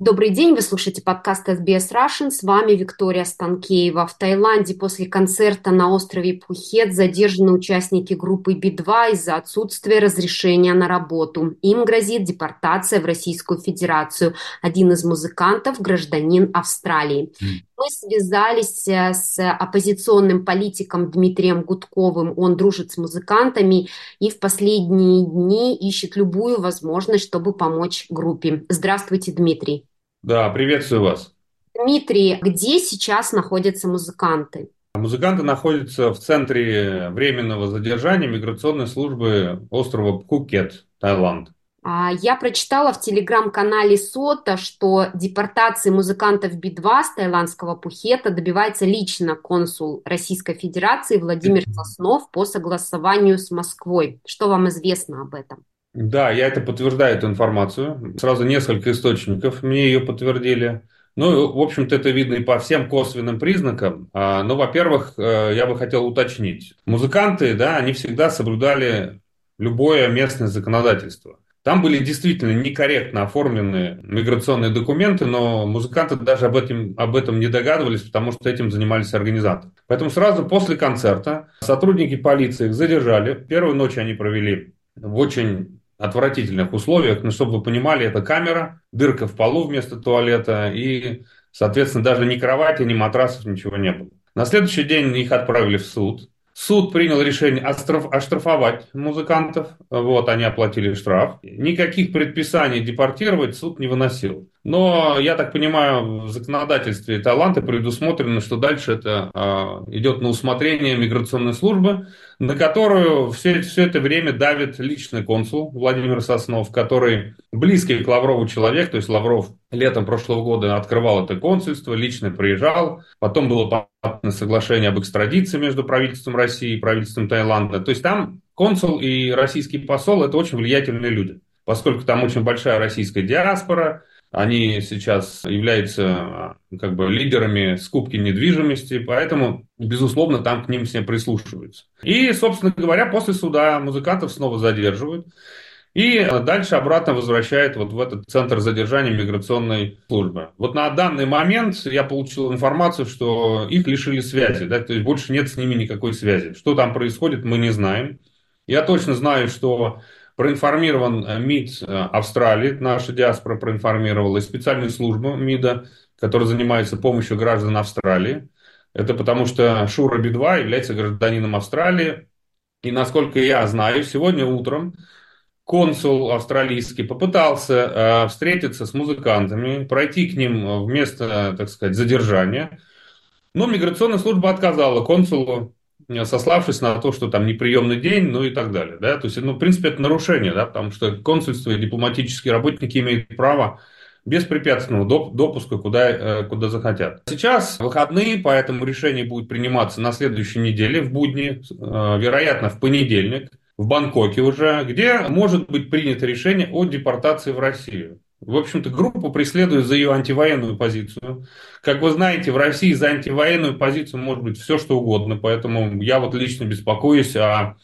Добрый день, вы слушаете подкаст SBS Russian, с вами Виктория Станкеева. В Таиланде после концерта на острове Пхукет задержаны участники группы Би-2 из-за отсутствия разрешения на работу. Им грозит депортация в Российскую Федерацию. Один из музыкантов – гражданин Австралии. Мы связались э, с оппозиционным политиком Дмитрием Гудковым. Он дружит с музыкантами и в последние дни ищет любую возможность, чтобы помочь группе. Здравствуйте, Дмитрий. Да, приветствую вас. Дмитрий, где сейчас находятся музыканты? Музыканты находятся в центре временного задержания миграционной службы острова Пхукет, Таиланд. А, я прочитала в телеграм-канале Сота, что депортации музыкантов Би-2 с таиландского Пухета добивается лично консул Российской Федерации Владимир Соснов по согласованию с Москвой. Что вам известно об этом? Да, я это подтверждаю, эту информацию. Сразу несколько источников мне ее подтвердили. Ну, в общем-то, это видно и по всем косвенным признакам. А, ну, во-первых, э, я бы хотел уточнить. Музыканты, да, они всегда соблюдали любое местное законодательство. Там были действительно некорректно оформлены миграционные документы, но музыканты даже об этом, об этом не догадывались, потому что этим занимались организаторы. Поэтому сразу после концерта сотрудники полиции их задержали. Первую ночь они провели в очень отвратительных условиях. Но чтобы вы понимали, это камера, дырка в полу вместо туалета и, соответственно, даже ни кровати, ни матрасов, ничего не было. На следующий день их отправили в суд. Суд принял решение оштрафовать музыкантов. Вот, они оплатили штраф. Никаких предписаний депортировать суд не выносил. Но, я так понимаю, в законодательстве Таиланда предусмотрено, что дальше это э, идет на усмотрение миграционной службы, на которую все, все это время давит личный консул Владимир Соснов, который близкий к Лаврову человек, то есть Лавров летом прошлого года открывал это консульство, лично приезжал, потом было подписано соглашение об экстрадиции между правительством России и правительством Таиланда. То есть там консул и российский посол – это очень влиятельные люди, поскольку там очень большая российская диаспора, они сейчас являются а, как бы лидерами скупки недвижимости, поэтому, безусловно, там к ним все прислушиваются. И, собственно говоря, после суда музыкантов снова задерживают. И дальше обратно возвращает вот в этот центр задержания миграционной службы. Вот на данный момент я получил информацию, что их лишили связи, да, то есть больше нет с ними никакой связи. Что там происходит, мы не знаем. Я точно знаю, что проинформирован э, МИД э, Австралии, наша диаспора проинформировала, и специальную службу МИДа, которая занимается помощью граждан Австралии. Это потому что Шура Би-2 является гражданином Австралии. И насколько я знаю, сегодня утром консул австралийский попытался э, встретиться с музыкантами, пройти к ним в место, так сказать, задержания. Но миграционная служба отказала консулу сославшись на то, что там неприемный день, ну и так далее. Да? То есть, ну, в принципе, это нарушение, да, потому что консульство и дипломатические работники имеют право беспрепятственного допуска куда, э, куда захотят. Сейчас выходные, поэтому решение будет приниматься на следующей неделе, в будни, э, вероятно, в понедельник, в Бангкоке уже, где может быть принято решение о депортации в Россию. В общем-то, группа преследует за ее антивоенную позицию. Как вы знаете, в России за антивоенную позицию может быть все, что угодно. Поэтому я вот лично беспокоюсь о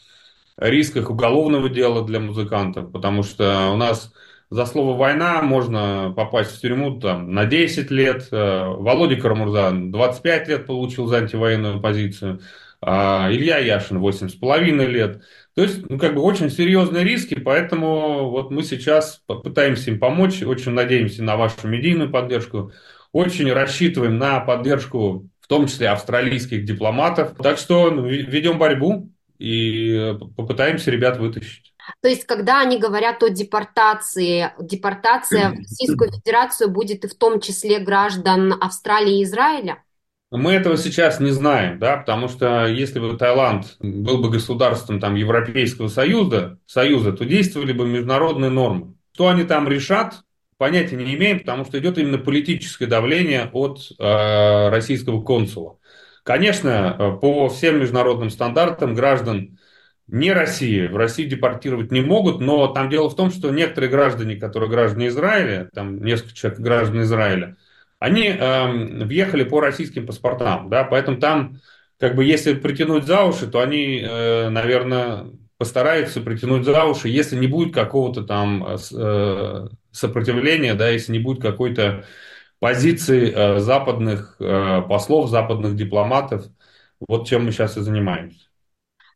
рисках уголовного дела для музыкантов. Потому что у нас за слово «война» можно попасть в тюрьму там, на 10 лет. Э, Володя Карамурза 25 лет получил за антивоенную позицию. А Илья Яшин 8,5 лет. То есть, ну, как бы очень серьезные риски, поэтому вот мы сейчас пытаемся им помочь, очень надеемся на вашу медийную поддержку, очень рассчитываем на поддержку, в том числе австралийских дипломатов. Так что ну, ведем борьбу и попытаемся ребят вытащить. То есть, когда они говорят о депортации, депортация в Российскую Федерацию будет и в том числе граждан Австралии и Израиля? Мы этого сейчас не знаем, да, потому что если бы Таиланд был бы государством там, Европейского Союза, Союза, то действовали бы международные нормы. Что они там решат, понятия не имеем, потому что идет именно политическое давление от э, российского консула. Конечно, э, по всем международным стандартам граждан не России в России депортировать не могут, но там дело в том, что некоторые граждане, которые граждане Израиля, там несколько человек граждан Израиля, они э, въехали по российским паспортам, да, поэтому там, как бы, если притянуть за уши, то они, э, наверное, постарается притянуть за уши, если не будет какого-то там э, сопротивления, да, если не будет какой-то позиции э, западных э, послов, западных дипломатов. Вот чем мы сейчас и занимаемся.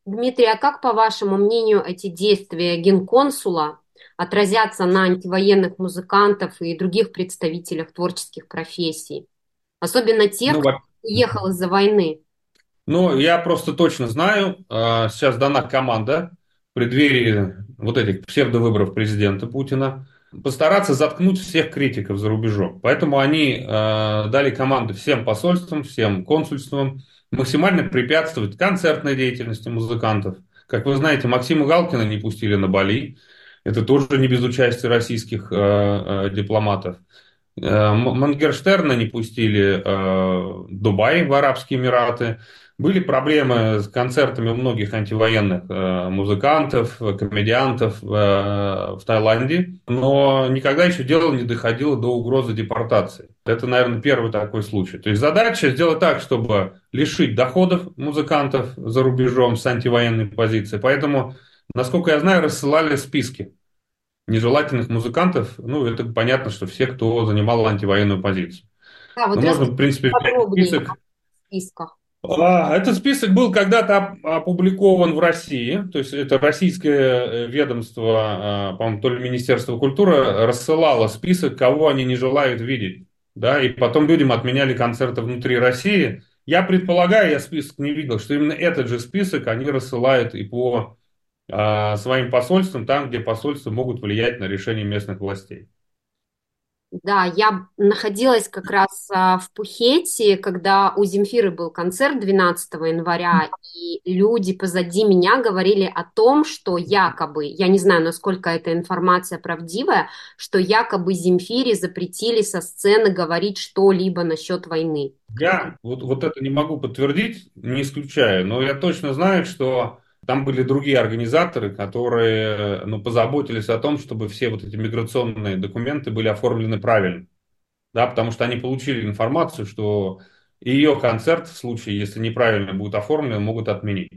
Дмитрий, а как, по вашему мнению, эти действия генконсула отразятся на антивоенных музыкантов и других представителях творческих профессий? Особенно тех, ну, кто уехал из-за войны. Ну, я просто точно знаю, а, сейчас дана команда в преддверии вот этих псевдовыборов президента Путина постараться заткнуть всех критиков за рубежом. Поэтому они а, дали команду всем посольствам, всем консульствам максимально препятствовать концертной деятельности музыкантов. Как вы знаете, Максима Галкина не пустили на Бали. Это тоже не без участия российских э, дипломатов. Э, Мангерштерна не пустили э, Дубай в Арабские Эмираты. Были проблемы с концертами у многих антивоенных музыкантов, комедиантов в Таиланде, но никогда еще дело не доходило до угрозы депортации. Это, наверное, первый такой случай. То есть задача сделать так, чтобы лишить доходов музыкантов за рубежом с антивоенной позиции. Поэтому, насколько я знаю, рассылали списки нежелательных музыкантов. Ну, это понятно, что все, кто занимал антивоенную позицию. Да, вот ну, можно, в принципе, список. списках. А, этот список был когда-то опубликован в России, то есть это российское э, ведомство, а, по-моему, то ли Министерство культуры рассылало список, кого они не желают видеть, да, и потом людям отменяли концерты внутри России. Я предполагаю, я список не видел, что именно этот же список они рассылают и по своим посольствам, там, где посольства могут влиять на решение местных властей. Да, я находилась как раз а, в Пухете, когда у Земфиры был концерт 12 января, и люди позади меня говорили о том, что якобы, я не знаю, насколько эта информация правдивая, что якобы Земфире запретили со сцены говорить что-либо насчет войны. Я вот, вот это не могу подтвердить, не исключаю, но я точно знаю, что там были другие организаторы, которые ну, позаботились о том, чтобы все вот эти миграционные документы были оформлены правильно. Да, потому что они получили информацию, что ее концерт, в случае, если неправильно будет оформлен, могут отменить.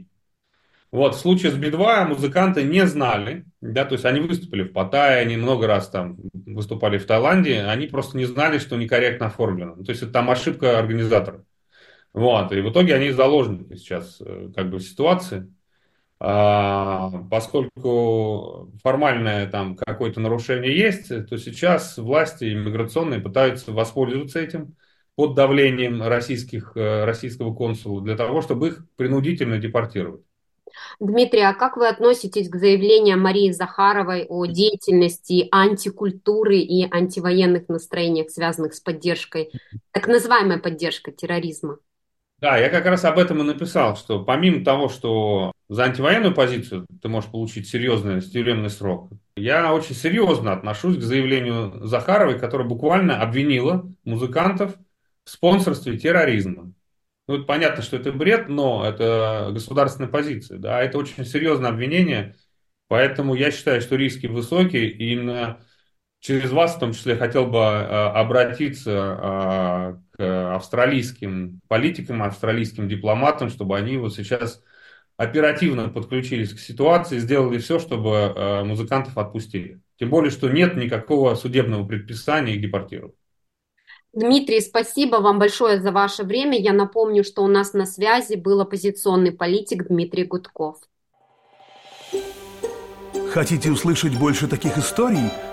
Вот, в случае с Би-2 музыканты не знали, да, то есть они выступили в Паттайе, они много раз там выступали в Таиланде, они просто не знали, что некорректно оформлено. То есть это там ошибка организатора. Вот, и в итоге они заложники сейчас э, как бы в ситуации. А, поскольку формальное там какое-то нарушение есть, то сейчас власти иммиграционные пытаются воспользоваться этим под давлением российских, э, российского консула для того, чтобы их принудительно депортировать. Дмитрий, а как вы относитесь к заявлениям Марии Захаровой о деятельности антикультуры и антивоенных настроениях, связанных с поддержкой, так называемой поддержкой терроризма? Да, я как раз об этом и написал, что помимо того, что за антивоенную позицию ты можешь получить серьезный тюремный срок, я очень серьезно отношусь к заявлению Захаровой, которая буквально обвинила музыкантов в спонсорстве терроризма. Ну, это понятно, что это бред, но это государственная позиция. Да, это очень серьезное обвинение, поэтому я считаю, что риски высокие, и именно через вас, в том числе, хотел бы а, обратиться а, к австралийским политикам, австралийским дипломатам, чтобы они вот сейчас оперативно подключились к ситуации, сделали все, чтобы а, музыкантов отпустили. Тем более, что нет никакого судебного предписания их депортировать. Дмитрий, спасибо вам большое за ваше время. Я напомню, что у нас на связи был оппозиционный политик Дмитрий Гудков. Хотите услышать больше таких историй?